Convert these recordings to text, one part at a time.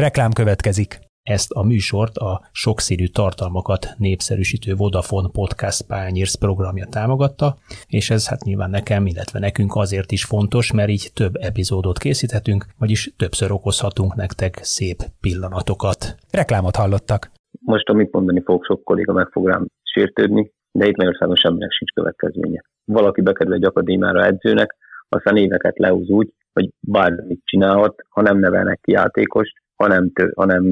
Reklám következik. Ezt a műsort a sokszínű tartalmakat népszerűsítő Vodafone Podcast Pányérsz programja támogatta, és ez hát nyilván nekem, illetve nekünk azért is fontos, mert így több epizódot készíthetünk, vagyis többször okozhatunk nektek szép pillanatokat. Reklámot hallottak. Most, amit mondani fogok, sok kolléga meg fog rám sértődni, de itt Magyarországon semminek sincs következménye. Valaki bekerül egy akadémiára edzőnek, aztán éveket leúz úgy, hogy bármit csinálhat, ha nem nevelnek ki játékost, ha nem, ha nem,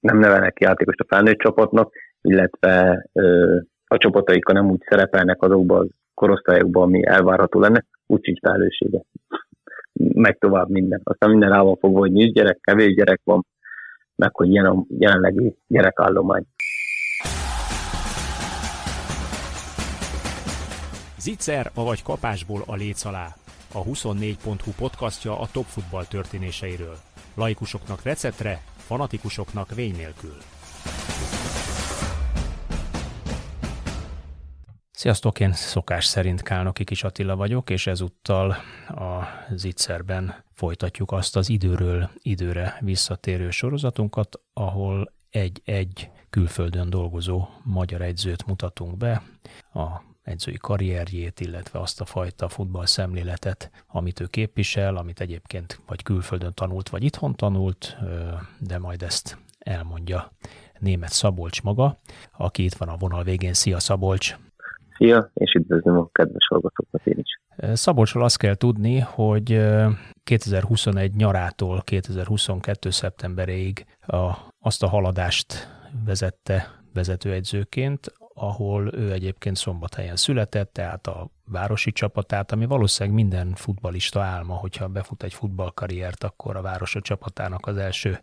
nevelnek játékost a felnőtt csapatnak, illetve a csapataikon nem úgy szerepelnek azokban a korosztályokban, ami elvárható lenne, úgy sincs felelőssége. Meg tovább minden. Aztán minden rá van fogva, hogy nincs gyerek, kevés gyerek van, meg hogy ilyen a jelenlegi gyerekállomány. Zicser, avagy kapásból a léc alá. A 24.hu podcastja a top futball történéseiről. Laikusoknak receptre, fanatikusoknak vény nélkül. Sziasztok, én szokás szerint Kálnoki Kis Attila vagyok, és ezúttal a Zicserben folytatjuk azt az időről időre visszatérő sorozatunkat, ahol egy-egy külföldön dolgozó magyar egyzőt mutatunk be, a edzői karrierjét, illetve azt a fajta futball szemléletet, amit ő képvisel, amit egyébként vagy külföldön tanult, vagy itthon tanult, de majd ezt elmondja német Szabolcs maga, aki itt van a vonal végén. Szia Szabolcs! Szia, és üdvözlöm a kedves hallgatókat én is. Szabolcsról azt kell tudni, hogy 2021 nyarától 2022 szeptemberéig a, azt a haladást vezette vezetőegyzőként, ahol ő egyébként szombathelyen született, tehát a városi csapatát, ami valószínűleg minden futbalista álma, hogyha befut egy futballkarriert, akkor a városi csapatának az első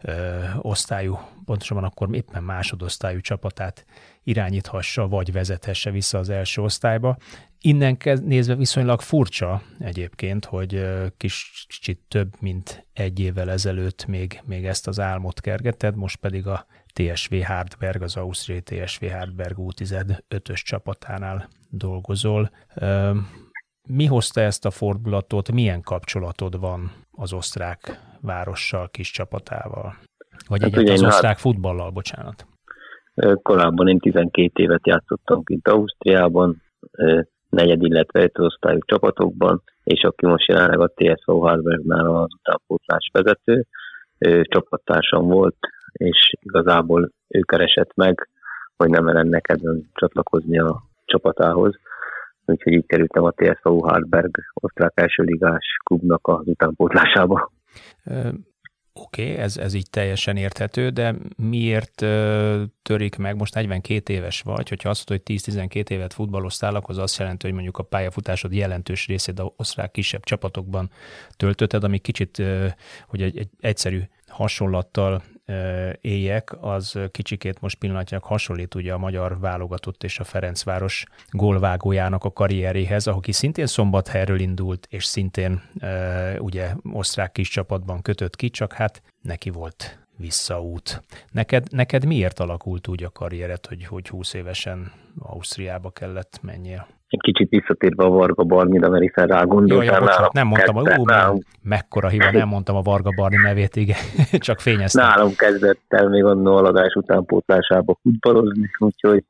ö, osztályú, pontosabban akkor éppen másodosztályú csapatát irányíthassa, vagy vezethesse vissza az első osztályba. Innen nézve viszonylag furcsa egyébként, hogy kicsit több, mint egy évvel ezelőtt még, még ezt az álmot kergeted, most pedig a TSV Hardberg, az Ausztriai TSV Hardberg U15-ös csapatánál dolgozol. Mi hozta ezt a fordulatot, milyen kapcsolatod van az osztrák várossal, kis csapatával? Vagy hát egyébként az osztrák hát, futballal, bocsánat. Korábban én 12 évet játszottam kint Ausztriában, negyed, illetve ötödosztályú csapatokban, és aki most jelenleg a TSV Hardbergnál az utánpótlás vezető, csapattársam volt, és igazából ő keresett meg, hogy nem lenne kedvem csatlakozni a csapatához. Úgyhogy így kerültem a TSV Hardberg osztrák első ligás klubnak az utánpótlásába. Oké, okay, ez, ez így teljesen érthető, de miért törik meg, most 42 éves vagy, hogyha azt mondod, hogy 10-12 évet futballoztál, akkor az azt jelenti, hogy mondjuk a pályafutásod jelentős részét a osztrák kisebb csapatokban töltötted, ami kicsit, hogy egy, egy egyszerű hasonlattal éjek, az kicsikét most pillanatnyilag hasonlít ugye a magyar válogatott és a Ferencváros gólvágójának a karrieréhez, aki szintén szombathelyről indult, és szintén ugye osztrák kis csapatban kötött ki, csak hát neki volt visszaút. Neked, neked miért alakult úgy a karriered, hogy, hogy 20 évesen Ausztriába kellett menjél? Egy kicsit visszatérve a Varga Barnira, mert hiszen rá gondoltál. Nem mondtam, a, ú, nálunk, mekkora hiba, nem mondtam a Varga Barni nevét, igen, csak fényeztem. Nálunk kezdett el még a aladás után pótlásába futballozni, úgyhogy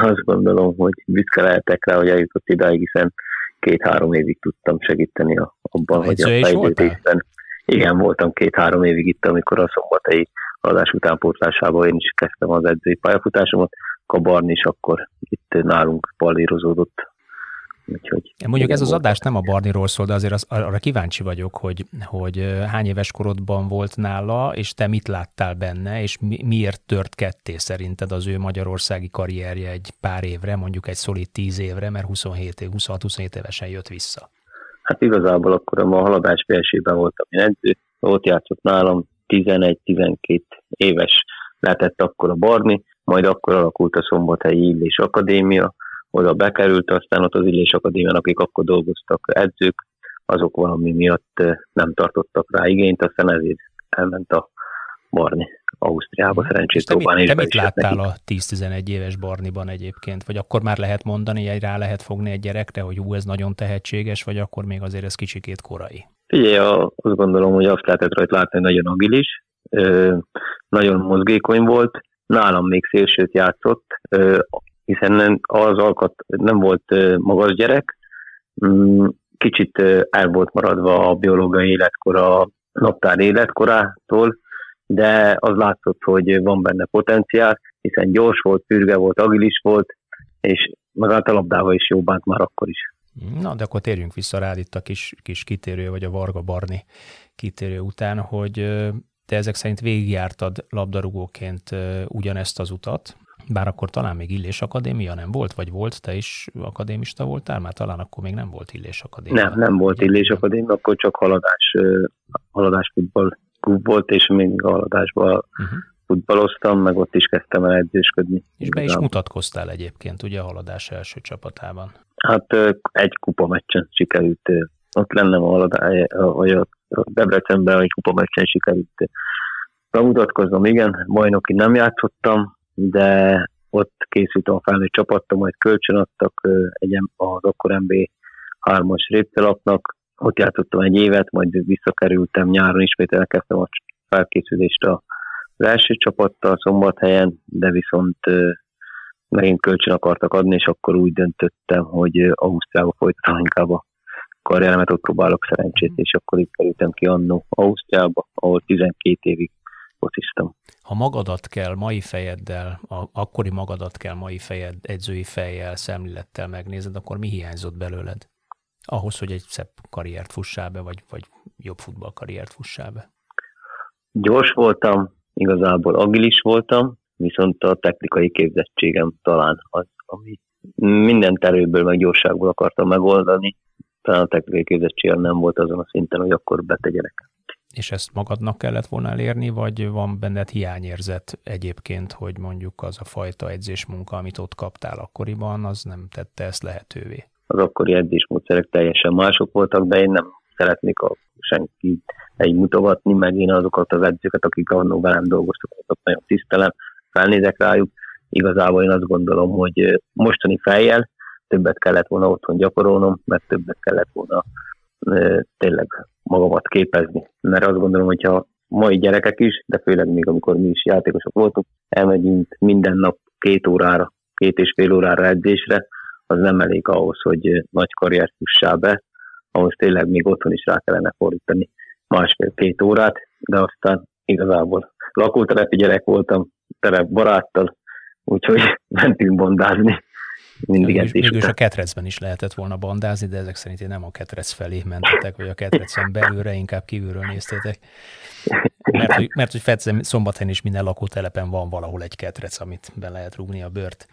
azt gondolom, hogy büszke lehetek rá, hogy eljutott idáig, hiszen két-három évig tudtam segíteni a, abban, hogy a fejlődésben. Igen, voltam két-három évig itt, amikor a szombatai adás utánpótlásában én is kezdtem az edzői pályafutásomat, Kabarni is akkor itt nálunk pallírozódott. Úgyhogy Mondjuk ez az adás nem a Barniról szól, de azért az, arra kíváncsi vagyok, hogy, hogy hány éves korodban volt nála, és te mit láttál benne, és mi, miért tört ketté szerinted az ő magyarországi karrierje egy pár évre, mondjuk egy szolid tíz évre, mert 27 év, 26-27 évesen jött vissza? Hát igazából akkor a haladás belsőben voltam én edző, ott játszott nálam 11-12 éves lehetett akkor a Barni, majd akkor alakult a Szombathelyi Illés Akadémia, oda bekerült, aztán ott az Illés Akadémián, akik akkor dolgoztak edzők, azok valami miatt eh, nem tartottak rá igényt, aztán ezért elment a Barni Ausztriába szerencsét te próbálni. Mit, te mit láttál neki. a 10-11 éves Barniban egyébként? Vagy akkor már lehet mondani, hogy rá lehet fogni egy gyerekre, hogy hú, ez nagyon tehetséges, vagy akkor még azért ez kicsikét korai? Figyelj, azt gondolom, hogy azt lehetett rajta látni, hogy nagyon agilis, nagyon mozgékony volt, nálam még szélsőt játszott, hiszen az alkat nem volt magas gyerek, mm, kicsit el volt maradva a biológiai életkora, a naptár életkorától, de az látszott, hogy van benne potenciál, hiszen gyors volt, pürge volt, agilis volt, és magát a labdával is jó bánt már akkor is. Na, de akkor térjünk vissza rád itt a kis, kis kitérő, vagy a Varga Barni kitérő után, hogy te ezek szerint végigjártad labdarúgóként ugyanezt az utat, bár akkor talán még Illés Akadémia nem volt, vagy volt, te is akadémista voltál? Már talán akkor még nem volt Illés Akadémia. Nem, nem volt Illés Akadémia, akkor csak haladás, haladás futball klub volt, és még a haladásban uh-huh. futballoztam, meg ott is kezdtem el edzősködni. És be is mutatkoztál egyébként, ugye a haladás első csapatában? Hát egy kupa meccsen sikerült ott lennem a haladás, vagy a Debrecenben egy kupa meccsen sikerült bemutatkoznom, igen, bajnoki nem játszottam, de ott készültem a felnőtt csapattal, majd kölcsönadtak egy, az akkor MB 3-as répcelapnak, ott játszottam egy évet, majd visszakerültem. Nyáron, ismét elkezdtem a felkészülést az első csapattal szombathelyen, de viszont megint kölcsön akartak adni, és akkor úgy döntöttem, hogy Ausztriába folytatom inkább a karrieremet, ott próbálok szerencsét, és akkor itt kerültem ki annó Ausztriába, ahol 12 évig fociztam. Ha magadat kell mai fejeddel, a, akkori magadat kell mai fejed, edzői fejjel, szemlélettel megnézed, akkor mi hiányzott belőled? Ahhoz, hogy egy szebb karriert fussál be, vagy, vagy jobb futballkarriert fussál be? Gyors voltam, igazából agilis voltam, viszont a technikai képzettségem talán az, ami minden erőből, meg gyorságból akartam megoldani, talán a technikai képzettségem nem volt azon a szinten, hogy akkor betegyenek és ezt magadnak kellett volna elérni, vagy van benned hiányérzet egyébként, hogy mondjuk az a fajta edzésmunka, amit ott kaptál akkoriban, az nem tette ezt lehetővé? Az akkori edzésmódszerek teljesen mások voltak, de én nem szeretnék a senki egy mutogatni, meg én azokat az edzőket, akik annó velem dolgoztak, azokat nagyon tisztelem, felnézek rájuk. Igazából én azt gondolom, hogy mostani fejjel többet kellett volna otthon gyakorolnom, mert többet kellett volna tényleg magamat képezni. Mert azt gondolom, hogyha mai gyerekek is, de főleg még amikor mi is játékosok voltunk, elmegyünk minden nap két órára, két és fél órára edzésre, az nem elég ahhoz, hogy nagy karriert fussál be, ahhoz tényleg még otthon is rá kellene fordítani másfél-két órát, de aztán igazából lakótelepi gyerek voltam, terep baráttal, úgyhogy mentünk bondázni mindig mégis, mégis a ketrecben is lehetett volna bandázni, de ezek szerint én nem a ketrec felé mentetek, vagy a ketrecen belülre, inkább kívülről néztétek. Mert hogy, mert hogy Fedzem szombathelyen is minden lakótelepen van valahol egy ketrec, amit be lehet rúgni a bört.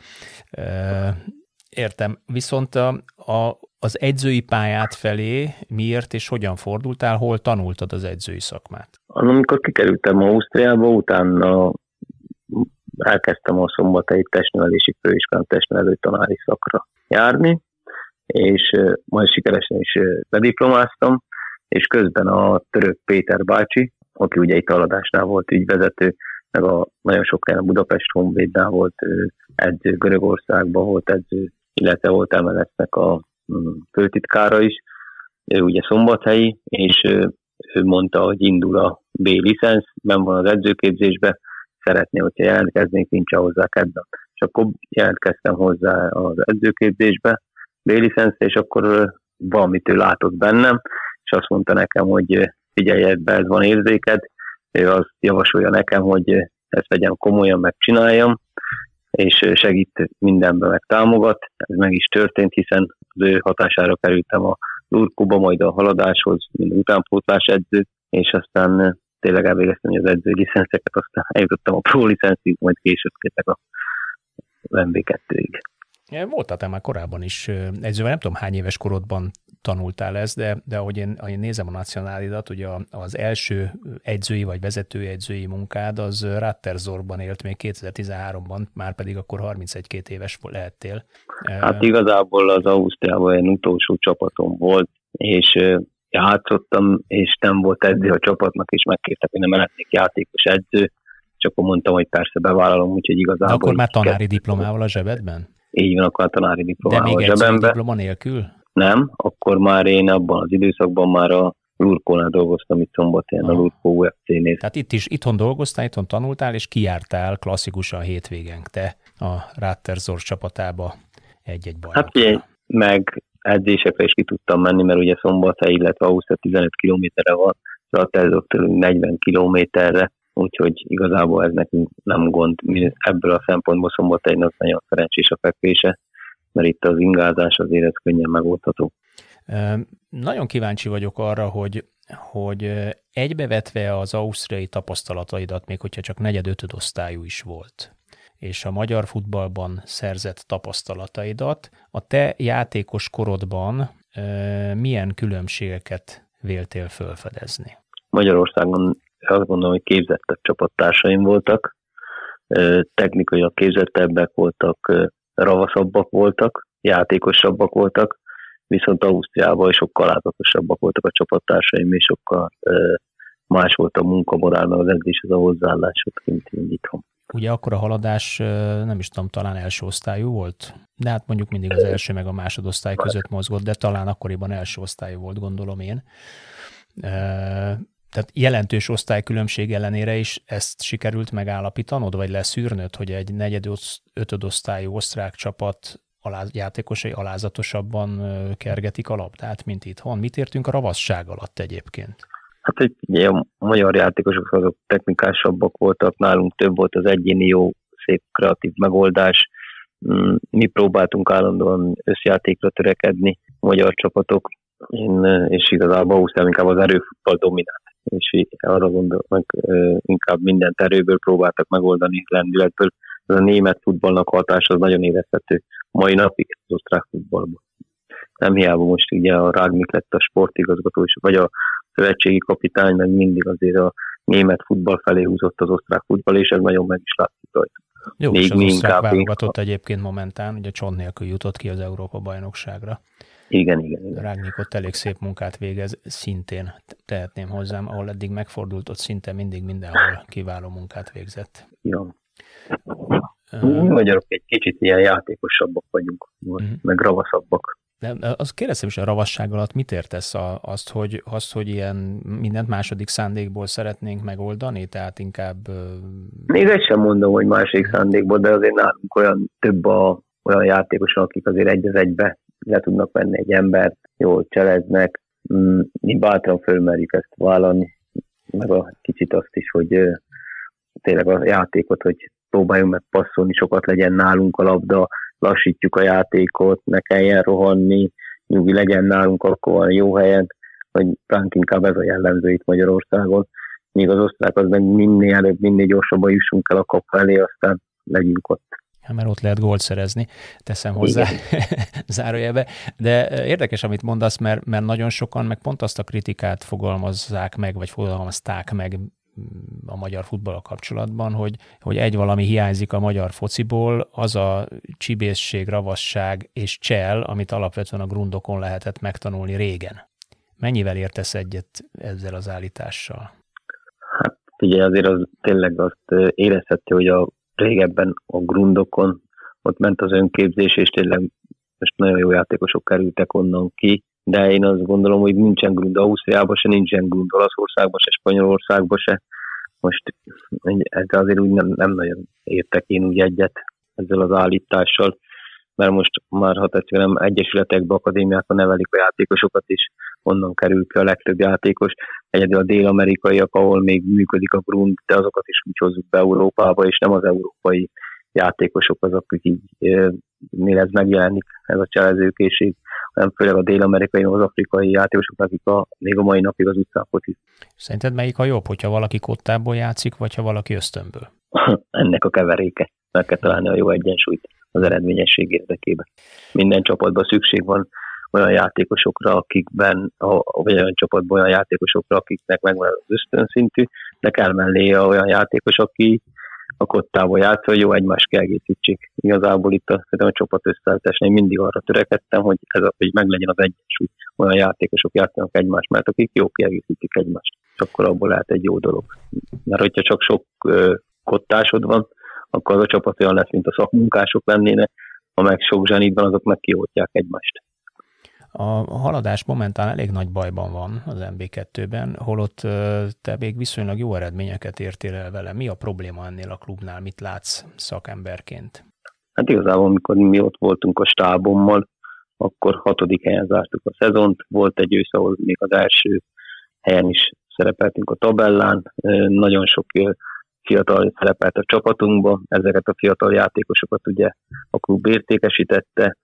Értem. Viszont a, a, az edzői pályát felé miért és hogyan fordultál, hol tanultad az edzői szakmát? Amikor kikerültem Ausztriába, utána elkezdtem a szombatai testnevelési főiskolán testnevelő tanári szakra járni, és majd sikeresen is lediplomáztam, és közben a török Péter bácsi, aki ugye itt aladásnál volt ügyvezető, meg a nagyon sok helyen a Budapest Honvédnál volt edző, Görögországban volt edző, illetve volt MLS-nek a mm, főtitkára is, ő ugye szombathelyi, és ő mondta, hogy indul a B licensz, ben van az edzőképzésbe, szeretné, hogyha jelentkeznék, nincs hozzá kedvem. És akkor jelentkeztem hozzá az edzőképzésbe, B-licensz, és akkor valamit ő látott bennem, és azt mondta nekem, hogy figyelj be, ez van érzéked, ő azt javasolja nekem, hogy ezt vegyem komolyan, megcsináljam, és segít mindenben, meg támogat. Ez meg is történt, hiszen az ő hatására kerültem a Lurkuba, majd a haladáshoz, mint utánpótlás edző, és aztán tényleg elvégeztem az edzői licenszeket, aztán eljutottam a pro licenszig, majd később kértek a MB2-ig. Voltál te már korábban is edzővel, nem tudom hány éves korodban tanultál ezt, de, de ahogy én, ahogy én nézem a nacionálidat, ugye az első edzői vagy vezetői edzői munkád az Ratterzorban élt még 2013-ban, már pedig akkor 31-2 éves lehettél. Hát igazából az Ausztriában egy utolsó csapatom volt, és játszottam, és nem volt edző a csapatnak, és megkértek, hogy nem lennék játékos edző, és akkor mondtam, hogy persze bevállalom, úgyhogy igazából... De akkor már tanári diplomával a zsebedben? Így van, akkor a tanári diplomával De még a zsebemben. diploma nélkül? Nem, akkor már én abban az időszakban már a Lurkónál dolgoztam itt szombathelyen, a Lurkó UFC-nél. Tehát itt is, itthon dolgoztál, itthon tanultál, és kijártál klasszikusan hétvégen te a Rátter csapatába egy-egy bajnokra. Hát meg edzésekre is ki tudtam menni, mert ugye Szombathely, illetve Ausztria 15 kilométerre van, Ratterzor 40 kilométerre, úgyhogy igazából ez nekünk nem gond. Ebből a szempontból Szombathelynek nagyon szerencsés a fekvése, mert itt az ingázás azért ez könnyen megoldható. Nagyon kíváncsi vagyok arra, hogy, hogy egybevetve az ausztriai tapasztalataidat, még hogyha csak negyed-ötöd osztályú is volt, és a magyar futballban szerzett tapasztalataidat, a te játékos korodban milyen különbségeket véltél felfedezni? Magyarországon azt gondolom, hogy képzettebb csapattársaim voltak, technikailag képzettebbek voltak, ravaszabbak voltak, játékosabbak voltak, viszont Ausztriában sokkal látatosabbak voltak a csapattársaim, és sokkal más volt a munkamorál, meg az edzéshez a hozzáállásod, mint itthon. Ugye akkor a haladás, nem is tudom, talán első osztályú volt? De hát mondjuk mindig az első meg a másodosztály között mozgott, de talán akkoriban első osztályú volt, gondolom én. Tehát jelentős osztálykülönbség ellenére is ezt sikerült megállapítanod, vagy leszűrnöd, hogy egy negyed ötödosztályú osztrák csapat alá, játékosai alázatosabban kergetik a labdát, mint itthon. Mit értünk a ravasság alatt egyébként? Hát egy ugye, a magyar játékosok azok technikásabbak voltak, nálunk több volt az egyéni jó, szép, kreatív megoldás. Mm, mi próbáltunk állandóan összjátékra törekedni, magyar csapatok, én, és igazából Ausztrál inkább az erőfutball dominált és arra gondolok, meg inkább mindent erőből próbáltak megoldani lendületből. Ez a német futballnak hatás az nagyon érezhető mai napig az osztrák futballban. Nem hiába most ugye a Rágnik lett a sportigazgató, vagy a szövetségi kapitány, meg mindig azért a német futball felé húzott az osztrák futball, és ez nagyon meg is látszik rajta. Jó, Még és az osztrák válogatott egyébként momentán, ugye csont nélkül jutott ki az Európa bajnokságra. Igen, igen. igen. Rágnyik ott elég szép munkát végez, szintén tehetném hozzám, ahol eddig megfordult, ott szinte mindig mindenhol kiváló munkát végzett. Jó. Mi magyarok egy kicsit ilyen játékosabbak vagyunk, uh-huh. meg ravaszabbak. De azt kérdeztem is a ravasság alatt, mit értesz a, azt, hogy, azt, hogy ilyen mindent második szándékból szeretnénk megoldani, tehát inkább... Még egy sem mondom, hogy második szándékból, de azért nálunk olyan több a, olyan játékosok, akik azért egy az egybe le tudnak venni egy embert, jól cseleznek, mm, mi bátran fölmerjük ezt vállalni, meg a kicsit azt is, hogy tényleg a játékot, hogy próbáljunk meg passzolni, sokat legyen nálunk a labda, lassítjuk a játékot, ne kelljen rohanni, nyugi legyen nálunk, akkor van jó helyen, hogy ránk inkább ez a jellemző itt Magyarországon. Míg az osztrák az meg minél előbb, minél gyorsabban jussunk el a kap felé, aztán legyünk ott. Ja, mert ott lehet gólt szerezni, teszem hozzá zárójelbe. De érdekes, amit mondasz, mert, mert nagyon sokan meg pont azt a kritikát fogalmazzák meg, vagy fogalmazták meg a magyar futball kapcsolatban, hogy, hogy egy valami hiányzik a magyar fociból, az a csibészség, ravasság és csel, amit alapvetően a grundokon lehetett megtanulni régen. Mennyivel értesz egyet ezzel az állítással? Hát ugye azért az tényleg azt érezhető, hogy a régebben a grundokon ott ment az önképzés, és tényleg most nagyon jó játékosok kerültek onnan ki, de én azt gondolom, hogy nincsen grund Ausztriában se, nincsen grund Olaszországban se, Spanyolországban se. Most ezzel azért úgy nem, nem nagyon értek én úgy egyet ezzel az állítással, mert most már ha tetszik, nem egyesületekbe, akadémiákba nevelik a játékosokat, és onnan kerül ki a legtöbb játékos. Egyedül a dél-amerikaiak, ahol még működik a grund, de azokat is úgy hozzuk be Európába, és nem az európai játékosok azok, akik így, mivel ez megjelenik, ez a cselezőkészség, hanem főleg a dél-amerikai, az afrikai játékosok, akik a, még a mai napig az utcán foci. Szerinted melyik a jobb, hogyha valaki kottából játszik, vagy ha valaki ösztönből? Ennek a keveréke. Meg kell találni a jó egyensúlyt az eredményesség érdekében. Minden csapatban szükség van olyan játékosokra, akikben, vagy olyan csapatban olyan játékosokra, akiknek megvan az ösztönszintű, de kell mellé olyan játékos, aki a kottával játszol, hogy jó egymást kiegészítsék. Igazából itt a, a csapat összeállításnál mindig arra törekedtem, hogy, ez a, hogy meglegyen az egyensúly. Olyan játékosok játszanak egymást, mert akik jó kiegészítik egymást. És akkor abból lehet egy jó dolog. Mert hogyha csak sok ö, kottásod van, akkor az a csapat olyan lesz, mint a szakmunkások lennének, ha meg sok zsenit van, azok meg egymást. A haladás momentán elég nagy bajban van az MB2-ben, holott te még viszonylag jó eredményeket értél el vele. Mi a probléma ennél a klubnál? Mit látsz szakemberként? Hát igazából, amikor mi ott voltunk a stábommal, akkor hatodik helyen zártuk a szezont. Volt egy ősz, ahol még az első helyen is szerepeltünk a tabellán. Nagyon sok fiatal szerepelt a csapatunkba, ezeket a fiatal játékosokat ugye a klub értékesítette,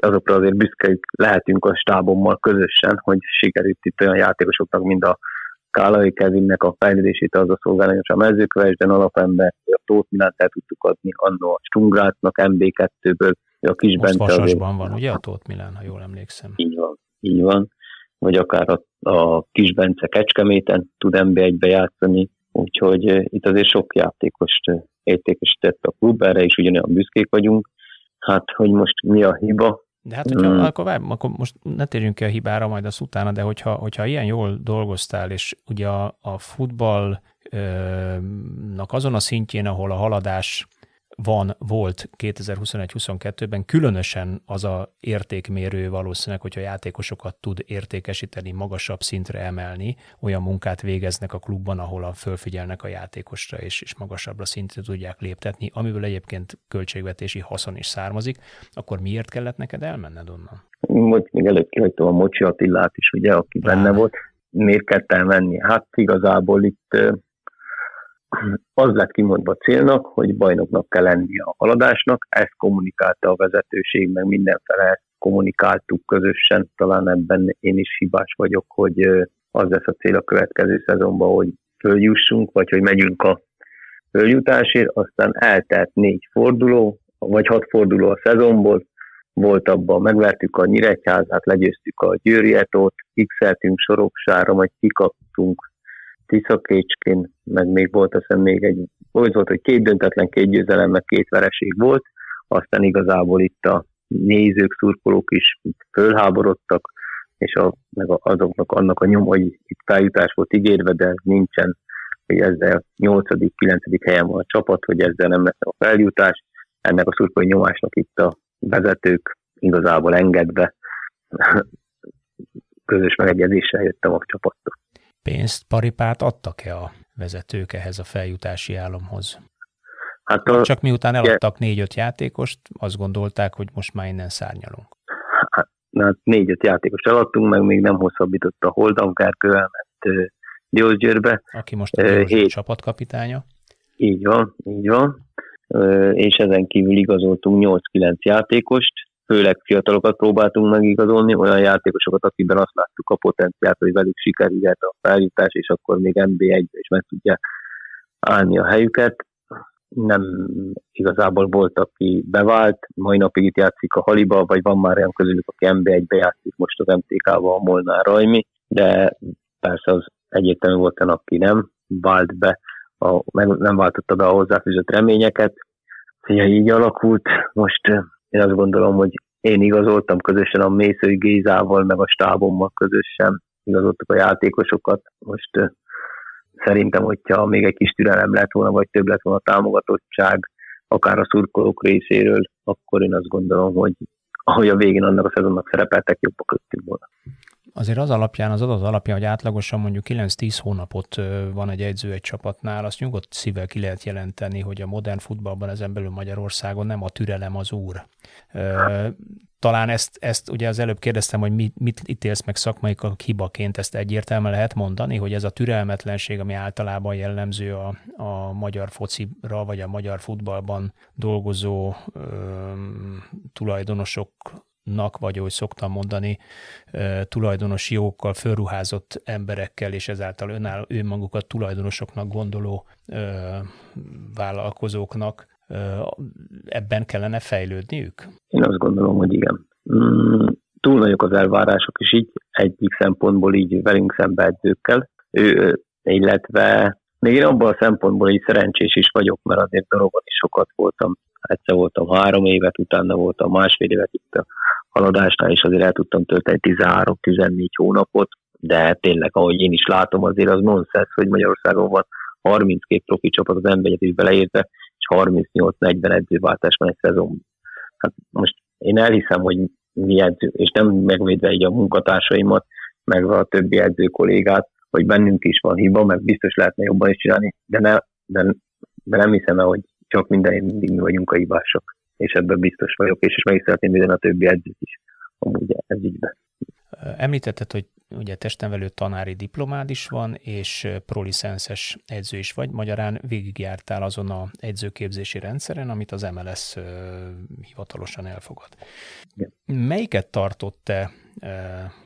azokra azért büszkeik lehetünk a stábommal közösen, hogy sikerült itt olyan játékosoknak, mint a Kálai Kevinnek a fejlődését az a szolgálni, a mezőkövesden alapember, a Tóth Milát el tudtuk adni, annó a Stungrácnak MB2-ből, a kis Most azért... van, ugye a Tóth Milán, ha jól emlékszem. Így van, így van. Vagy akár a, a kis Bence Kecskeméten tud MB1-be játszani, úgyhogy itt azért sok játékost értékesített a klub, erre is ugyanolyan büszkék vagyunk. Hát, hogy most mi a hiba, de hát, hogyha, mm. akkor, várj, akkor most ne térjünk ki a hibára majd az utána, de hogyha, hogyha ilyen jól dolgoztál, és ugye a, a futballnak azon a szintjén, ahol a haladás van, volt 2021-22-ben, különösen az a értékmérő valószínűleg, hogyha játékosokat tud értékesíteni, magasabb szintre emelni, olyan munkát végeznek a klubban, ahol a fölfigyelnek a játékosra, és, és magasabbra szintre tudják léptetni, amiből egyébként költségvetési haszon is származik, akkor miért kellett neked elmenned onnan? Most még előbb kihagytam a Mocsi Attillát is, ugye, aki Láne. benne volt. Miért kellett elmenni? Hát igazából itt az lett kimondva célnak, hogy bajnoknak kell lenni a haladásnak, ezt kommunikálta a vezetőség, meg mindenfele kommunikáltuk közösen, talán ebben én is hibás vagyok, hogy az lesz a cél a következő szezonban, hogy följussunk, vagy hogy megyünk a följutásért, aztán eltelt négy forduló, vagy hat forduló a szezonból, volt abban, megvertük a Nyíregyházát, legyőztük a Győrietót, x Soroksára, majd kikaptunk Tiszakécskén, meg még volt azt még egy, úgy volt, hogy két döntetlen, két győzelem, meg két vereség volt, aztán igazából itt a nézők, szurkolók is fölháborodtak, és a, meg azoknak annak a nyom, hogy itt feljutás volt ígérve, de nincsen, hogy ezzel 8.-9. helyen van a csapat, hogy ezzel nem lesz a feljutás. Ennek a szurkolói nyomásnak itt a vezetők igazából engedve közös megegyezéssel jöttem a csapattól pénzt, paripát adtak-e a vezetők ehhez a feljutási álomhoz? Hát a, Csak miután eladtak négy-öt játékost, azt gondolták, hogy most már innen szárnyalunk. Hát, hát négy-öt játékost eladtunk, meg még nem hosszabbított a Holdankárkővel, mert Győzgyőrbe. Aki most a hét csapatkapitánya. Így van, így van. És ezen kívül igazoltunk 8-9 játékost, főleg fiatalokat próbáltunk megigazolni, olyan játékosokat, akiben azt láttuk a potenciált, hogy velük sikerülhet a feljutás, és akkor még NB1-be is meg tudja állni a helyüket. Nem igazából volt, aki bevált, mai napig itt játszik a Haliba, vagy van már olyan közülük, aki NB1-be játszik most az MTK-val, a Molnár Rajmi, de persze az egyértelmű volt, aki nem vált be, a, nem váltotta be a hozzáfűzött reményeket. Így alakult. Most én azt gondolom, hogy én igazoltam közösen a Mészői Gézával, meg a stábommal közösen igazoltuk a játékosokat. Most szerintem, hogyha még egy kis türelem lett volna, vagy több lett volna a támogatottság, akár a szurkolók részéről, akkor én azt gondolom, hogy ahogy a végén annak a szezonnak szerepeltek, jobbak lettünk volna azért az alapján, az adat alapján, hogy átlagosan mondjuk 9-10 hónapot van egy edző egy csapatnál, azt nyugodt szívvel ki lehet jelenteni, hogy a modern futballban ezen belül Magyarországon nem a türelem az úr. Talán ezt, ezt ugye az előbb kérdeztem, hogy mit, mit ítélsz meg szakmai hibaként, ezt egyértelműen lehet mondani, hogy ez a türelmetlenség, ami általában jellemző a, a magyar focira, vagy a magyar futballban dolgozó ö, tulajdonosok nak, vagy ahogy szoktam mondani, tulajdonosi jogokkal fölruházott emberekkel, és ezáltal önáll, önmagukat tulajdonosoknak gondoló vállalkozóknak ebben kellene fejlődniük? Én azt gondolom, hogy igen. Mm, túl nagyok az elvárások is így, egyik szempontból így velünk szembe edzőkkel, ő, illetve még én abban a szempontból így szerencsés is vagyok, mert azért dorogon is sokat voltam. Egyszer voltam három évet, utána voltam másfél évet itt a haladásnál, és azért el tudtam tölteni 13-14 hónapot, de tényleg, ahogy én is látom, azért az nonsens, hogy Magyarországon van 32 profi csapat az emberet is beleérte, és 38-40 edzőváltás van egy szezon. Hát most én elhiszem, hogy mi edző, és nem megvédve így a munkatársaimat, meg a többi edző kollégát, hogy bennünk is van hiba, meg biztos lehetne jobban is csinálni, de, ne, de, de nem hiszem el, hogy csak minden mindig mi vagyunk a hibások, és ebben biztos vagyok, és, és meg is szeretném minden a többi edzőt is, amúgy ez be. Említetted, hogy ugye testenvelő tanári diplomád is van, és prolicenszes edző is vagy, magyarán végigjártál azon a edzőképzési rendszeren, amit az MLS hivatalosan elfogad. Igen. Melyiket tartott te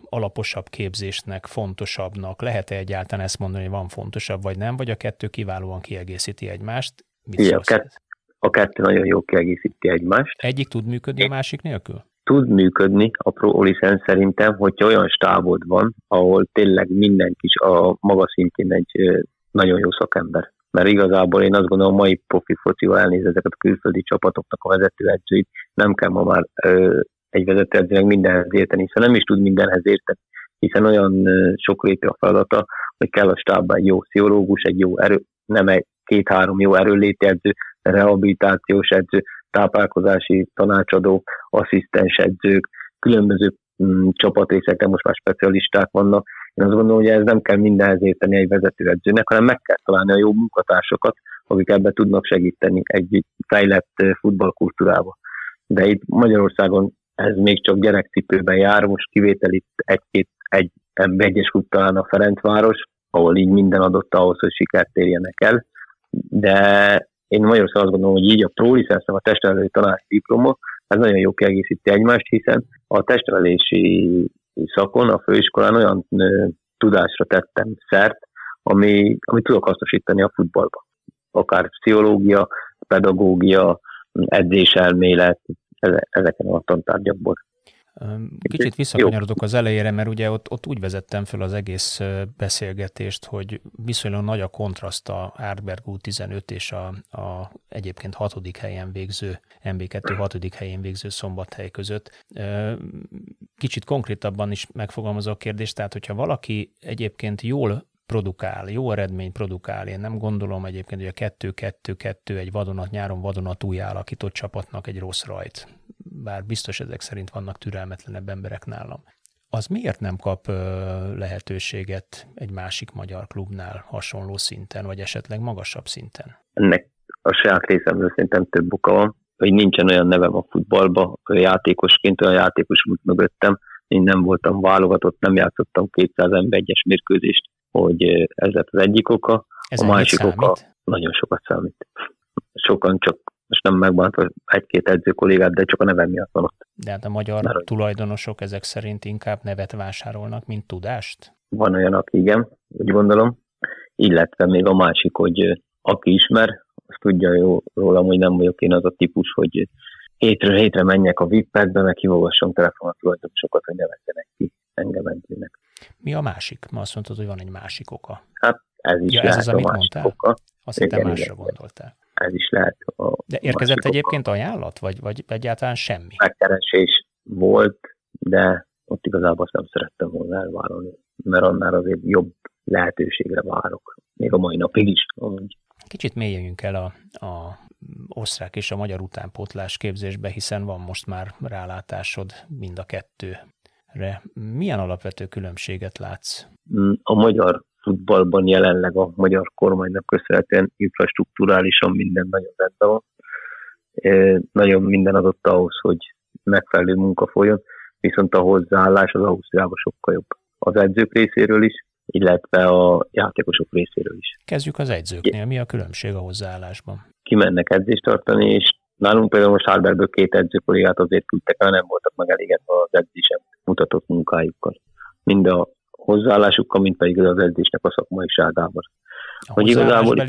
alaposabb képzésnek, fontosabbnak? Lehet-e egyáltalán ezt mondani, hogy van fontosabb, vagy nem, vagy a kettő kiválóan kiegészíti egymást? Mit Igen, a, kett, a kettő nagyon jó kiegészíti egymást. Egyik tud működni a másik nélkül? tud működni a Pro License szerintem, hogyha olyan stábod van, ahol tényleg mindenki is a maga szintén egy nagyon jó szakember. Mert igazából én azt gondolom, a mai profi focival elnéz ezeket a külföldi csapatoknak a vezetőedzőit, nem kell ma már ö, egy vezetőedzőnek mindenhez érteni, hiszen nem is tud mindenhez érteni, hiszen olyan ö, sokrétű a feladata, hogy kell a stábban egy jó pszichológus, egy jó erő, nem egy két-három jó erőléti edző, rehabilitációs edző, táplálkozási tanácsadó, asszisztens edzők, különböző mm, csapatrészekre most már specialisták vannak. Én azt gondolom, hogy ez nem kell mindenhez érteni egy vezetőedzőnek, hanem meg kell találni a jó munkatársakat, akik ebbe tudnak segíteni egy fejlett futballkultúrába. De itt Magyarországon ez még csak gyerekcipőben jár, most kivétel itt egy-két, egy, egyes klub talán a Ferencváros, ahol így minden adott ahhoz, hogy sikert érjenek el, de én Magyarországon azt gondolom, hogy így a Pro a testnevelői tanács diploma, ez nagyon jó kiegészíti egymást, hiszen a testnevelési szakon, a főiskolán olyan tudásra tettem szert, ami, ami tudok hasznosítani a futballba. Akár pszichológia, pedagógia, edzéselmélet, ezeken a tantárgyakból. Kicsit visszakanyarodok az elejére, mert ugye ott, ott úgy vezettem fel az egész beszélgetést, hogy viszonylag nagy a kontraszt a Árberg U15 és a, a egyébként hatodik helyen végző, MB2 hatodik helyén végző szombathely között. Kicsit konkrétabban is megfogalmazok a kérdést, tehát hogyha valaki egyébként jól produkál, jó eredmény produkál. Én nem gondolom egyébként, hogy a 2-2-2 egy vadonat, nyáron vadonatúj alakított csapatnak egy rossz rajt bár biztos ezek szerint vannak türelmetlenebb emberek nálam. Az miért nem kap lehetőséget egy másik magyar klubnál hasonló szinten, vagy esetleg magasabb szinten? Ennek a saját részemről szerintem több oka van, hogy nincsen olyan nevem a futballba, hogy játékosként olyan játékos út mögöttem, én nem voltam válogatott, nem játszottam 200 ember egyes mérkőzést, hogy ez lett az egyik oka. Ez a másik számít? oka nagyon sokat számít. Sokan csak most nem megbántva egy-két edző kollégát, de csak a nevem miatt van ott. De hát a magyar Mert, tulajdonosok ezek szerint inkább nevet vásárolnak, mint tudást? Van olyan, aki igen, úgy gondolom, illetve még a másik, hogy aki ismer, azt tudja jó, rólam, hogy nem vagyok én az a típus, hogy hétről hétre menjek a VIP-ekbe, meg hívogassam telefonat tulajdonosokat, hogy nevezzenek ki engem edzőnek. Mi a másik? Ma azt mondtad, hogy van egy másik oka. Hát ez is ja, ez az, amit mondtál? Oka. Azt hittem másra igen. gondoltál ez is lehet. A de érkezett egyébként ajánlat, vagy, vagy egyáltalán semmi? Megkeresés volt, de ott igazából azt nem szerettem volna elvállalni, mert annál azért jobb lehetőségre várok, még a mai napig is. Amúgy. Kicsit mélyüljünk el a, a osztrák és a magyar utánpótlás képzésbe, hiszen van most már rálátásod mind a kettőre. Milyen alapvető különbséget látsz? A magyar futballban jelenleg a magyar kormánynak köszönhetően infrastruktúrálisan minden nagyon rendben van. Nagyon minden adott ahhoz, hogy megfelelő munka folyjon, viszont a hozzáállás az Ausztriában sokkal jobb. Az edzők részéről is, illetve a játékosok részéről is. Kezdjük az edzőknél. Mi a különbség a hozzáállásban? Kimennek edzést tartani, és nálunk például most Hárberből két edzőkollégát azért küldtek el, nem voltak meg elégedve az edzésem mutatott munkájukkal. Mind a hozzáállásukkal, mint pedig az edzésnek a szakmaiságában. A hogy igazából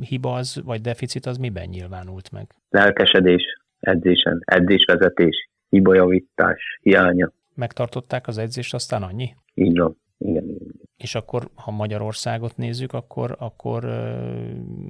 hiba az, vagy deficit az miben nyilvánult meg? Lelkesedés edzésen, edzésvezetés, hibajavítás, hiánya. Megtartották az edzést, aztán annyi? Így van. Igen, igen. És akkor, ha Magyarországot nézzük, akkor, akkor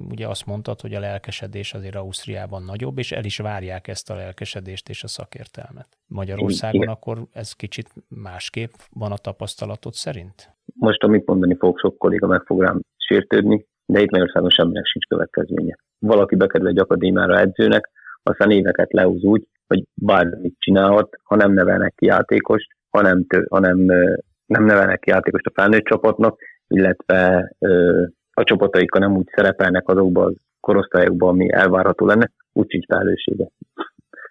ugye azt mondtad, hogy a lelkesedés azért Ausztriában nagyobb, és el is várják ezt a lelkesedést és a szakértelmet. Magyarországon igen. akkor ez kicsit másképp van a tapasztalatod szerint? Most, amit mondani fog, sok kolléga meg fog rám sértődni, de itt Magyarországon semminek sincs következménye. Valaki bekerül egy akadémiára edzőnek, aztán éveket lehoz úgy, hogy bármit csinálhat, ha nem nevelnek ki játékost, ha nem, tő, ha nem, nem nevelnek játékost a felnőtt csapatnak, illetve a csapataikkal nem úgy szerepelnek azokban a korosztályokban, ami elvárható lenne, úgyhogy felelőssége.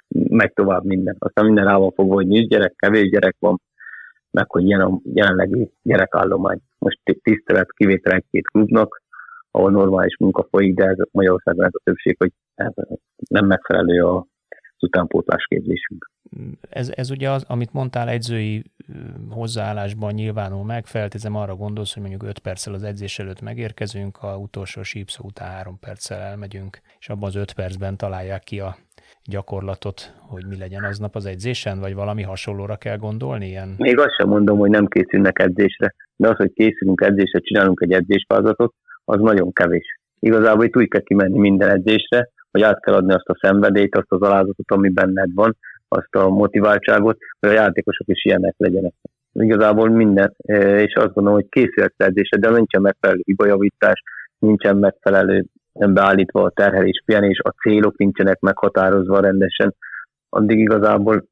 Megy tovább minden. Aztán minden rá van fogva, hogy nincs gyerek, kevés gyerek van, meg hogy a jelenlegi gyerekállomány. Most tisztelet kivétel egy-két klubnak, ahol normális munka folyik, de ez Magyarországon ez a többség, hogy nem megfelelő a utánpótlás képzésünk. Ez, ez ugye az, amit mondtál, edzői hozzáállásban nyilvánul meg, feltézem arra gondolsz, hogy mondjuk 5 perccel az edzés előtt megérkezünk, a utolsó sípszó után 3 perccel elmegyünk, és abban az 5 percben találják ki a gyakorlatot, hogy mi legyen aznap az edzésen, vagy valami hasonlóra kell gondolni? Ilyen? Még azt sem mondom, hogy nem készülnek edzésre, de az, hogy készülünk edzésre, csinálunk egy edzésfázatot, az nagyon kevés. Igazából itt úgy kell kimenni minden edzésre, hogy át kell adni azt a szenvedélyt, azt az alázatot, ami benned van, azt a motiváltságot, hogy a játékosok is ilyenek legyenek. Igazából minden, e, és azt gondolom, hogy készült edzése, de nincsen megfelelő hibajavítás, nincsen megfelelő beállítva a terhelés, pihenés, a célok nincsenek meghatározva rendesen, addig igazából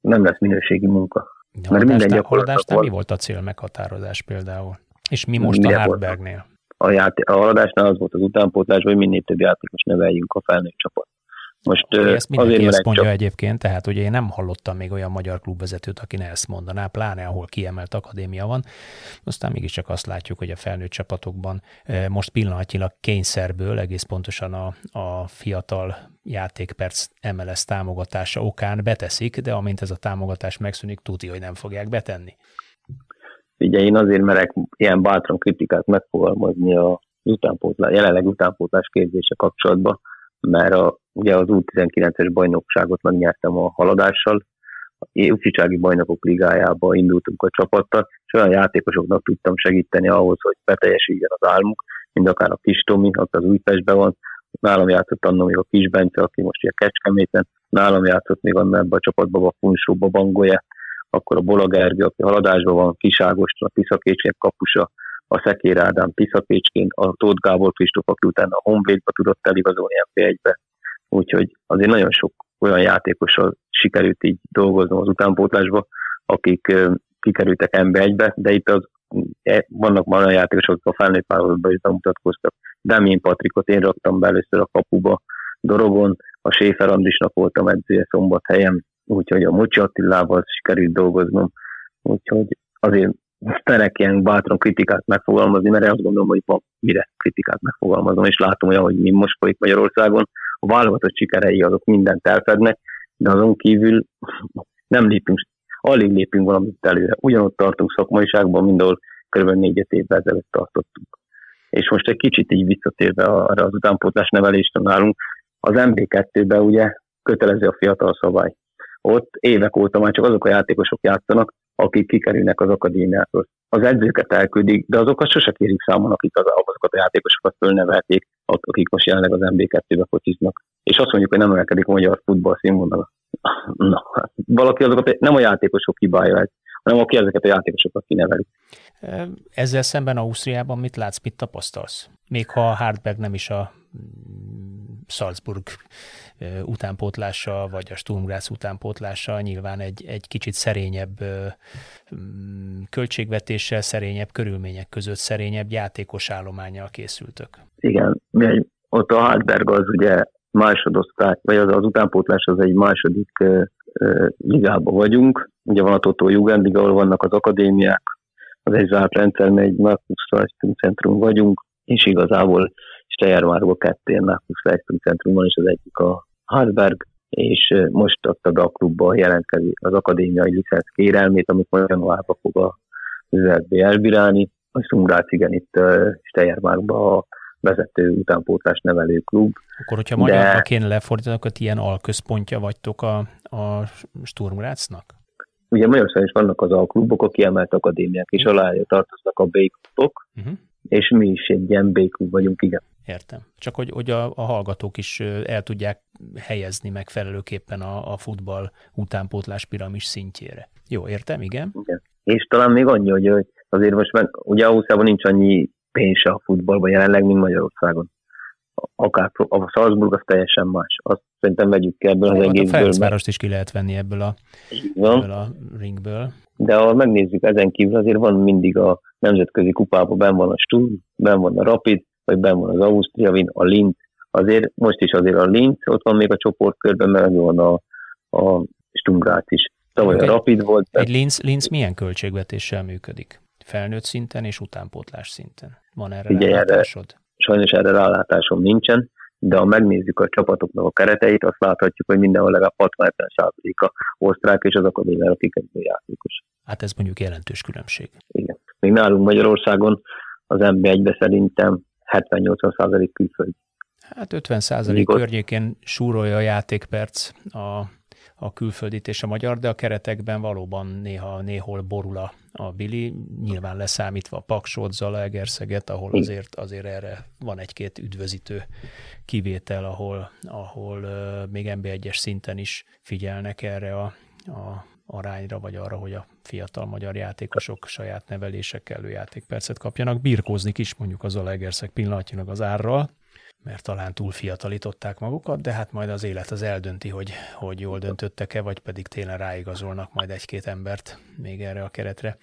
nem lesz minőségi munka. A Mert minden haladásnál mi volt a cél meghatározás például? És mi most a Hartbergnél? A, játé- a haladásnál az volt az utánpótlás, hogy minél több játékos neveljünk a felnőtt csapat. Most ezt mindenki azért, ezt mondja csak... egyébként, tehát ugye én nem hallottam még olyan magyar klubvezetőt, aki ne ezt mondaná, pláne ahol kiemelt akadémia van. Aztán mégiscsak azt látjuk, hogy a felnőtt csapatokban most pillanatnyilag kényszerből egész pontosan a, a fiatal játékperc MLS támogatása okán beteszik, de amint ez a támogatás megszűnik, tudja, hogy nem fogják betenni. Ugye én azért merek ilyen bátran kritikát megfogalmazni a utánpótlás, jelenleg utánpótlás képzése kapcsolatban, mert a, ugye az U19-es bajnokságot megnyertem a haladással, a Ufjicsági Bajnokok Ligájába indultunk a csapattal, és olyan játékosoknak tudtam segíteni ahhoz, hogy beteljesüljön az álmuk, mint akár a Kis Tomi, aki az Újpestben van, nálam játszott annak még a Kis Bence, aki most ugye Kecskeméten, nálam játszott még annak ebben a csapatban a Funsóba Bangolya, akkor a Bola Gergő, aki haladásban van, Kis Ágoston, a Tiszakécsén kapusa, a Szekér Ádám Tiszakécsként, a Tóth Gábor Kristóf, aki utána a Honvédba tudott eligazolni MP1-be. Úgyhogy azért nagyon sok olyan játékossal sikerült így dolgoznom az utánpótlásba, akik kikerültek MB1-be, de itt az, e, vannak már olyan játékosok, akik a felnőtt vállalatban is bemutatkoztak. Demén Patrikot én raktam be először a kapuba, Dorogon, a Séfer Andrisnak voltam edzője szombathelyen, úgyhogy a Mocsi Attilával sikerült dolgoznom, úgyhogy azért merek ilyen bátran kritikát megfogalmazni, mert azt gondolom, hogy van mire kritikát megfogalmazom, és látom olyan, hogy mi most folyik Magyarországon, a válogatott sikerei azok mindent elfednek, de azon kívül nem lépünk, alig lépünk valamit előre. Ugyanott tartunk szakmaiságban, mint ahol kb. négy évvel ezelőtt tartottunk. És most egy kicsit így visszatérve arra az utánpótlás nevelést nálunk, az MB2-ben ugye kötelező a fiatal szabály. Ott évek óta már csak azok a játékosok játszanak, akik kikerülnek az akadémiákról. Az edzőket elküldik, de azokat sose kérik számon, akik az, azokat a játékosokat fölnevelték, akik most jelenleg az MB2-be fociznak. És azt mondjuk, hogy nem emelkedik a magyar futball színvonala. Na, valaki azokat nem a játékosok hibája ez, hanem aki ezeket a játékosokat kineveli. Ezzel szemben Ausztriában mit látsz, mit tapasztalsz? Még ha a Hartberg nem is a Salzburg utánpótlása, vagy a Sturm Graz utánpótlása nyilván egy, egy kicsit szerényebb mm, költségvetéssel, szerényebb körülmények között, szerényebb játékos állományjal készültök. Igen, ott a Hartberg az ugye másodosztály, vagy az, az utánpótlás az egy második uh, uh, ligában vagyunk. Ugye van a Totó Jugendliga, ahol vannak az akadémiák, az egy zárt rendszer, mert egy Markus centrum vagyunk, és igazából Steiermarkban kettő ilyen Markus centrum van, és az egyik a Hartberg, és most be a klubba jelentkezni az akadémiai licenc kérelmét, amit majd januárban fog a ZSB elbírálni. A Szungrác igen itt Steiermarkban a vezető utánpótlás nevelő klub. Akkor, hogyha magyarra de... kéne lefordítani, akkor ilyen alközpontja vagytok a, a Sturm Graznak? Ugye Magyarországon is vannak az alklubok, a kiemelt akadémiák, és alá tartoznak a B klubok, uh-huh. És mi is egy ilyen B klub vagyunk, igen. Értem. Csak hogy, hogy a, a hallgatók is el tudják helyezni megfelelőképpen a, a futball utánpótlás piramis szintjére. Jó, értem, igen? igen. És talán még annyi, hogy azért most meg, ugye Ausztriában nincs annyi pénz a futballban jelenleg, mint Magyarországon. Akár a Salzburg az teljesen más. Azt szerintem vegyük ki ebből az egészből. A Ferencvárost is ki lehet venni ebből a, ebből a ringből. De ha megnézzük ezen kívül, azért van mindig a nemzetközi kupában, ben van a Sturm, ben van a Rapid, vagy ben van az Ausztria Wien, a Linz. Azért most is azért a Linz, ott van még a csoportkörben, meg van a, a Stumgrát is. Tavaly a Rapid volt. Egy Linz, Linz milyen költségvetéssel működik? Felnőtt szinten és utánpótlás szinten. Van erre Ugye? Erre, sajnos erre rálátásom nincsen, de ha megnézzük a csapatoknak a kereteit, azt láthatjuk, hogy mindenhol legalább 60-70%-a osztrák és az akadémiára kikezdő játékos. Hát ez mondjuk jelentős különbség. Igen. Még nálunk Magyarországon az MB1-be szerintem 70-80% külföld. Hát 50 százalék környékén súrolja a játékperc a a külföldit és a magyar, de a keretekben valóban néha néhol borul a, a Bili, nyilván leszámítva a Paksot, Zalaegerszeget, ahol azért, azért erre van egy-két üdvözítő kivétel, ahol, ahol még NB1-es szinten is figyelnek erre a, a arányra, vagy arra, hogy a fiatal magyar játékosok saját nevelésekkel játékpercet kapjanak. Birkózni is mondjuk az Zalaegerszeg pillanatnyilag az árral, mert talán túl fiatalították magukat, de hát majd az élet az eldönti, hogy, hogy jól döntöttek-e, vagy pedig tényleg ráigazolnak majd egy-két embert még erre a keretre.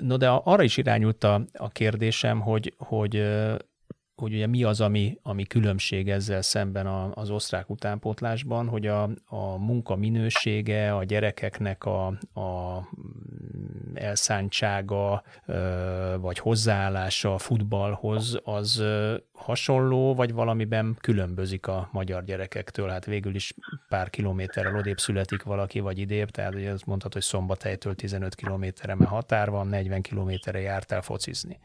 No, de arra is irányult a, a kérdésem, hogy, hogy hogy ugye mi az, ami, ami különbség ezzel szemben az osztrák utánpótlásban, hogy a, a munka minősége, a gyerekeknek a, a elszántsága, vagy hozzáállása a futballhoz, az hasonló, vagy valamiben különbözik a magyar gyerekektől? Hát végül is pár kilométerrel odébb születik valaki, vagy idébb, tehát ugye azt mondhatod, hogy Szombathelytől 15 kilométerre, mert határ van, 40 kilométerre jártál focizni.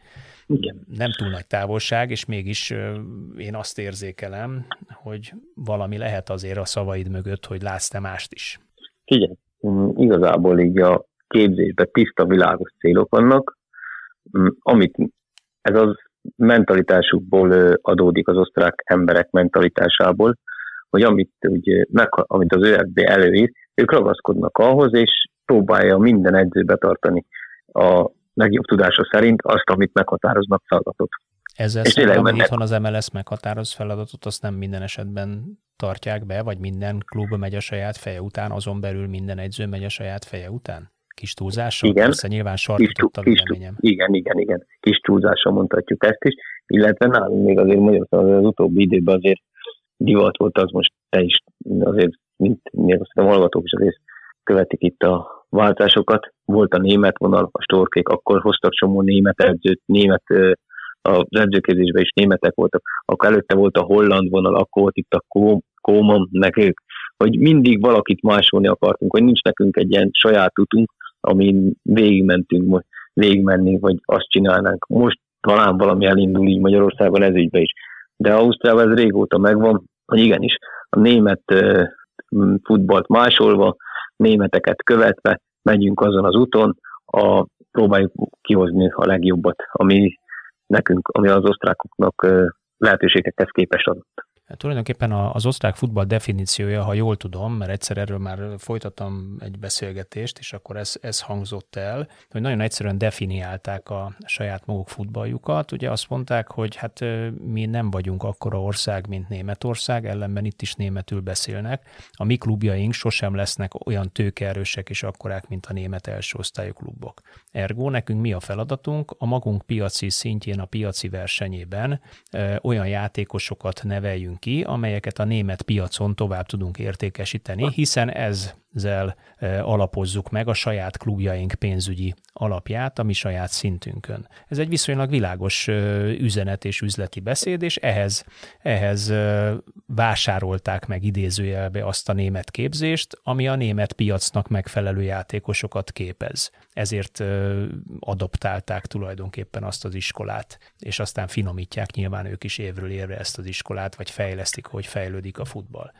Igen. Nem túl nagy távolság, és mégis én azt érzékelem, hogy valami lehet azért a szavaid mögött, hogy látsz te mást is. Igen, igazából így a képzésben tiszta, világos célok vannak, mm, amit ez az mentalitásukból adódik az osztrák emberek mentalitásából, hogy amit, ugye, meg, amit az ÖFB előír, ők ragaszkodnak ahhoz, és próbálja minden edző betartani a legjobb tudása szerint azt, amit meghatároznak feladatot. Ezzel és szemben, amit itthon az MLS meghatároz feladatot, azt nem minden esetben tartják be, vagy minden klub megy a saját feje után, azon belül minden edző megy a saját feje után? Kis túlzással? Igen. Persze nyilván sarkított a véleményem. Igen, igen, igen. Kis túlzással mondhatjuk ezt is, illetve nálunk még azért Magyarországon az utóbbi időben azért divat volt az most te is azért, mint még azt hiszem hallgatók is azért követik itt a váltásokat. Volt a német vonal, a storkék, akkor hoztak csomó német edzőt, német az edzőkézésben is németek voltak, akkor előtte volt a holland vonal, akkor volt itt a Kómon, meg ők, hogy mindig valakit másolni akartunk, hogy nincs nekünk egy ilyen saját utunk, amin végigmentünk, most végigmenni, vagy azt csinálnánk. Most talán valami elindul így Magyarországon ez ügybe is. De Ausztriában ez régóta megvan, hogy igenis, a német futballt másolva, németeket követve megyünk azon az úton, a, próbáljuk kihozni a legjobbat, ami nekünk, ami az osztrákoknak lehetőségekhez képes adott. Tulajdonképpen az osztrák futball definíciója, ha jól tudom, mert egyszer erről már folytattam egy beszélgetést, és akkor ez, ez hangzott el, hogy nagyon egyszerűen definiálták a saját maguk futballjukat. Ugye azt mondták, hogy hát mi nem vagyunk akkora ország, mint Németország, ellenben itt is németül beszélnek. A mi klubjaink sosem lesznek olyan tőkeerősek és akkorák, mint a német első osztályú klubok. Ergo nekünk mi a feladatunk? A magunk piaci szintjén, a piaci versenyében olyan játékosokat neveljünk ki, amelyeket a német piacon tovább tudunk értékesíteni, hiszen ezzel alapozzuk meg a saját klubjaink pénzügyi alapját a mi saját szintünkön. Ez egy viszonylag világos üzenet és üzleti beszéd, és ehhez, ehhez vásárolták meg idézőjelbe azt a német képzést, ami a német piacnak megfelelő játékosokat képez. Ezért adoptálták tulajdonképpen azt az iskolát, és aztán finomítják nyilván ők is évről évre ezt az iskolát, vagy fejlesztik, hogy fejlődik a futball.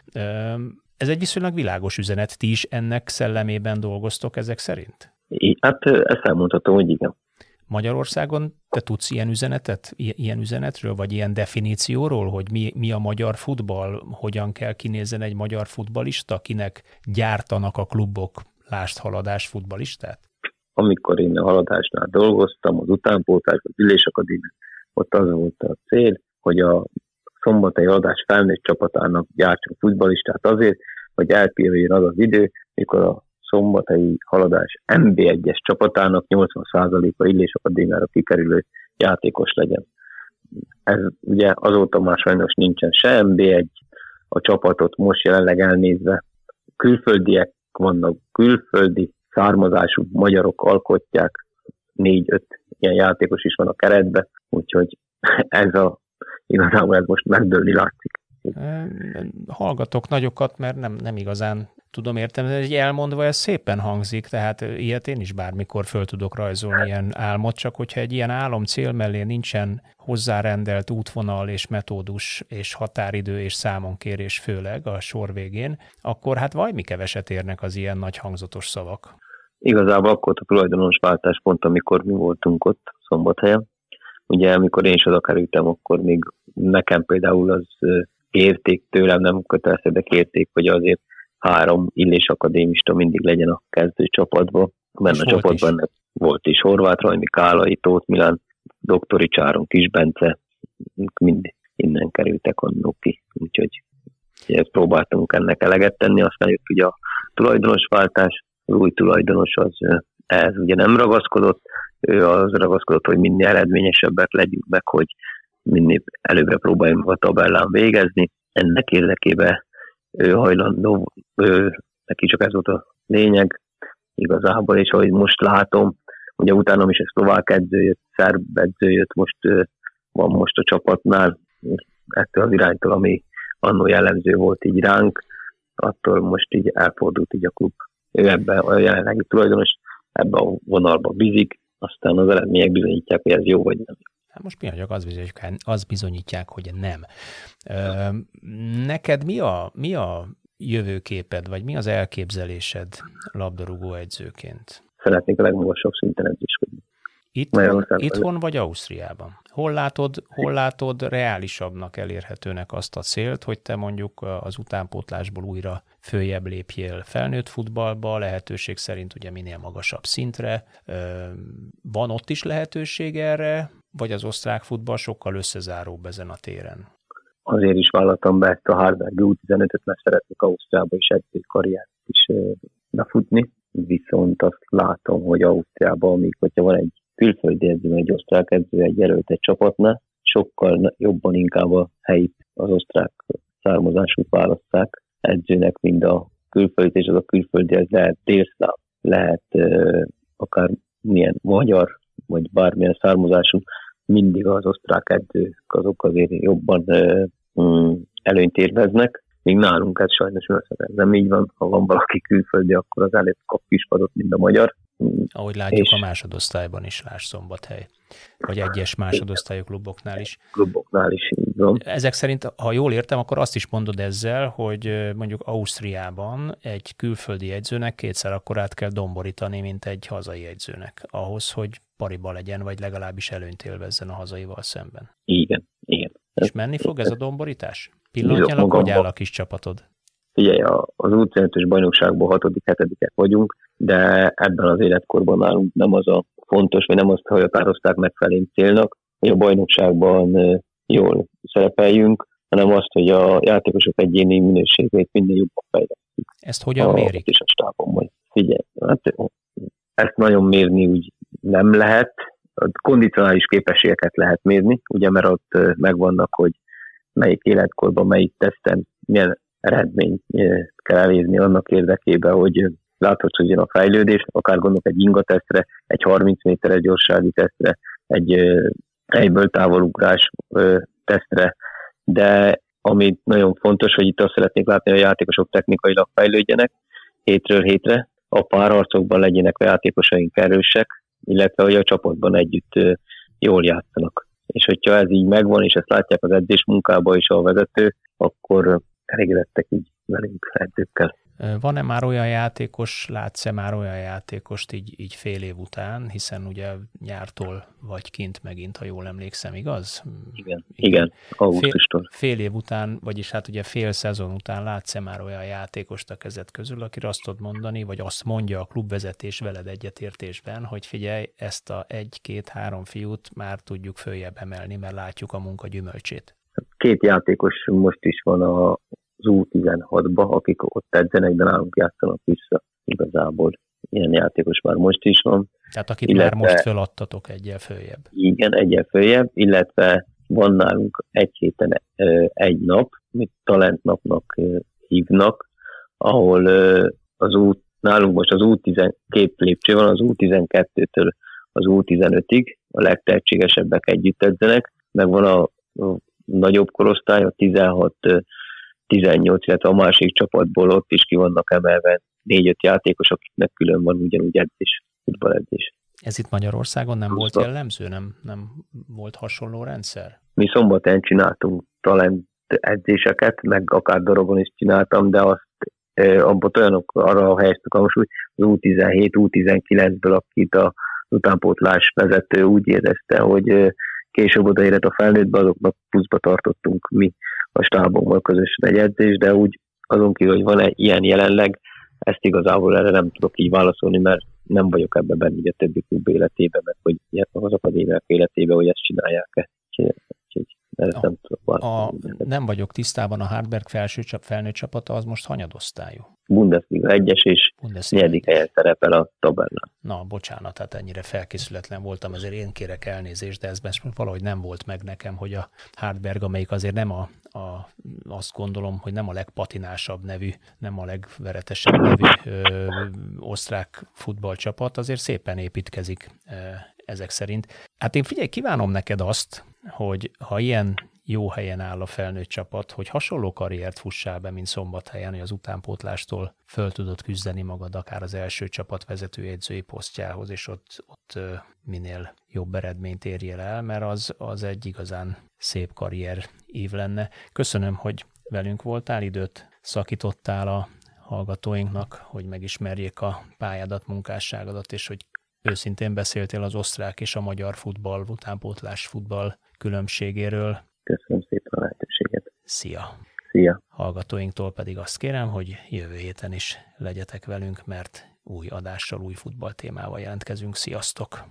Ez egy viszonylag világos üzenet. Ti is ennek szellemében dolgoztok ezek szerint? Hát ezt elmondhatom, hogy igen. Magyarországon te tudsz ilyen üzenetet, ilyen üzenetről, vagy ilyen definícióról, hogy mi, mi a magyar futball, hogyan kell kinézzen egy magyar futbalista, kinek gyártanak a klubok lást haladás futbalistát? Amikor én a haladásnál dolgoztam, az utánpótlás, az ülésakadémián, ott az volt a cél, hogy a szombatai adás felnőtt csapatának gyártsunk futballistát azért, hogy elpírjön az az idő, mikor a szombatai haladás MB1-es csapatának 80%-a Illés Akadémiára kikerülő játékos legyen. Ez ugye azóta már sajnos nincsen se MB1, a csapatot most jelenleg elnézve külföldiek vannak, külföldi származású magyarok alkotják, négy-öt ilyen játékos is van a keretben, úgyhogy ez a igazából ez most megdőlni látszik. Hallgatok nagyokat, mert nem, nem igazán tudom érteni, egy elmondva ez szépen hangzik, tehát ilyet én is bármikor föl tudok rajzolni ilyen álmot, csak hogyha egy ilyen álom cél mellé nincsen hozzárendelt útvonal és metódus és határidő és számonkérés főleg a sor végén, akkor hát valami keveset érnek az ilyen nagy hangzatos szavak. Igazából akkor a tulajdonos váltás pont, amikor mi voltunk ott szombathelyen. Ugye, amikor én is oda kerültem, akkor még nekem például az érték tőlem, nem kötelező, de kérték, hogy azért három illés akadémista mindig legyen a kezdő csapatban. Benne a csapatban is. volt is Horváth Rajmi, Kálai, Tóth Milán, Doktori Csáron, Kisbence, mind innen kerültek annó ki. Úgyhogy próbáltunk ennek eleget tenni, aztán jött ugye a tulajdonosváltás, az új tulajdonos az ez ugye nem ragaszkodott, ő az ragaszkodott, hogy minél eredményesebbek legyünk meg, hogy minél előbbre próbáljunk a tabellán végezni. Ennek érdekében ő hajlandó, ő, neki csak ez volt a lényeg igazából, és ahogy most látom, ugye utána is egy szlovák edző jött, szerb edző jött, most van most a csapatnál, ettől az iránytól, ami annó jellemző volt így ránk, attól most így elfordult így a klub. Ő ebben a jelenlegi tulajdonos ebbe a vonalba bízik, aztán az eredmények bizonyítják, hogy ez jó vagy nem. Hát most mi az bizonyítják, az bizonyítják, hogy nem. Neked mi a, mi a jövőképed, vagy mi az elképzelésed labdarúgó edzőként? Szeretnék a legmagasabb szinten edzősködni. Itthon, itthon vagy Ausztriában? Hol látod, hol látod reálisabbnak elérhetőnek azt a célt, hogy te mondjuk az utánpótlásból újra följebb lépjél felnőtt futballba, lehetőség szerint ugye minél magasabb szintre. Van ott is lehetőség erre, vagy az osztrák futball sokkal összezáróbb ezen a téren? Azért is vállaltam be ezt a Harvard U15-öt, mert szeretnék Ausztriába is egy karriert is befutni, viszont azt látom, hogy Ausztriában, amíg hogyha van egy külföldi edző, egy osztrák edző, egy jelölt egy csapatnál, sokkal jobban inkább a helyi az osztrák származásút választák edzőnek, mint a külföldi, és az a külföldi, ez lehet délszláv, lehet uh, akár milyen magyar, vagy bármilyen származású, mindig az osztrák edzők azok azért jobban uh, előnyt érveznek, még nálunk ez sajnos ez nem így van, ha van valaki külföldi, akkor az előtt kap kispadot, mint a magyar, ahogy látjuk és a másodosztályban is, Láss Szombathely, vagy egyes másodosztályú kluboknál is. Kluboknál is, így van. Ezek szerint, ha jól értem, akkor azt is mondod ezzel, hogy mondjuk Ausztriában egy külföldi edzőnek kétszer akkorát kell domborítani, mint egy hazai edzőnek, ahhoz, hogy pariba legyen, vagy legalábbis előnyt élvezzen a hazaival szemben. Igen, igen. És menni fog ez a domborítás? Pillanatnyilag hogy áll a kis csapatod? Figyelj, az útszerintes bajnokságból hatodik, hetedikek vagyunk, de ebben az életkorban nálunk nem az a fontos, vagy nem azt határozták meg felén célnak, hogy a bajnokságban jól szerepeljünk, hanem azt, hogy a játékosok egyéni minőségét minden jobban fejlesztjük. Ezt hogyan mérik? És a stábon majd. Figyelj, hát ezt nagyon mérni úgy nem lehet. A kondicionális képességeket lehet mérni, ugye, mert ott megvannak, hogy melyik életkorban, melyik teszten milyen eredményt kell elérni annak érdekében, hogy látható, hogy jön a fejlődés, akár gondolok egy inga tesztre, egy 30 méteres gyorsági tesztre, egy egyből távolugrás tesztre, de ami nagyon fontos, hogy itt azt szeretnék látni, hogy a játékosok technikailag fejlődjenek hétről hétre, a párharcokban legyenek a játékosaink erősek, illetve hogy a csapatban együtt jól játszanak. És hogyha ez így megvan, és ezt látják az edzés munkába is a vezető, akkor elégedettek így velünk edzőkkel. Van-e már olyan játékos, látsz-e már olyan játékost így, így fél év után, hiszen ugye nyártól vagy kint megint, ha jól emlékszem, igaz? Igen, igen, augusztustól. Fél, fél év után, vagyis hát ugye fél szezon után látsz-e már olyan játékost a kezed közül, akire azt tudod mondani, vagy azt mondja a klubvezetés veled egyetértésben, hogy figyelj, ezt a egy-két-három fiút már tudjuk följebb emelni, mert látjuk a munka gyümölcsét. Két játékos most is van az U16-ba, akik ott edzenek, de nálunk játszanak vissza igazából. Ilyen játékos már most is van. Tehát akit illetve, már most feladtatok egyel följebb. Igen, egyel följebb, illetve van nálunk egy héten egy nap, mit talent napnak hívnak, ahol az út, nálunk most az út 12 lépcső van, az út 12-től az út 15-ig, a legtehetségesebbek együtt edzenek, meg van a, a nagyobb korosztály, a 16 18, illetve a másik csapatból ott is ki vannak emelve négy-öt játékos, akiknek külön van ugyanúgy edzés, futballedzés. Ez itt Magyarországon nem volt jellemző? Nem, nem volt hasonló rendszer? Mi szombaton csináltunk talent edzéseket, meg akár dorogon is csináltam, de azt abban olyanok arra helyeztük a most, az U17, U19-ből, akit a utánpótlás vezető úgy érezte, hogy később odaérett a felnőttbe, azoknak pluszba tartottunk mi a stábommal közösen egy edzés, de úgy azon kívül, hogy van egy ilyen jelenleg, ezt igazából erre nem tudok így válaszolni, mert nem vagyok ebben benne a többi klub életében, mert hogy az akadémiák életében, hogy ezt csinálják-e. A, nem, a, nem vagyok tisztában, a Hardberg felső csap, felnőtt csapata az most hanyadosztályú? Bundesliga 1-es és Bundesliga negyedik helyen szerepel a tabellán. Na, bocsánat, tehát ennyire felkészületlen voltam, ezért én kérek elnézést, de ez valahogy nem volt meg nekem, hogy a Hardberg, amelyik azért nem a, a azt gondolom, hogy nem a legpatinásabb nevű, nem a legveretesebb nevű ö, osztrák futballcsapat, azért szépen építkezik ö, ezek szerint. Hát én figyelj, kívánom neked azt, hogy ha ilyen jó helyen áll a felnőtt csapat, hogy hasonló karriert fussál be, mint szombathelyen, hogy az utánpótlástól föl tudod küzdeni magad akár az első csapat vezetőjegyzői posztjához, és ott, ott minél jobb eredményt érjél el, mert az, az egy igazán szép karrier év lenne. Köszönöm, hogy velünk voltál, időt szakítottál a hallgatóinknak, hogy megismerjék a pályádat, munkásságodat, és hogy őszintén beszéltél az osztrák és a magyar futball, utánpótlás futball különbségéről. Köszönöm szépen a lehetőséget. Szia! Szia! Hallgatóinktól pedig azt kérem, hogy jövő héten is legyetek velünk, mert új adással, új futball témával jelentkezünk. Sziasztok!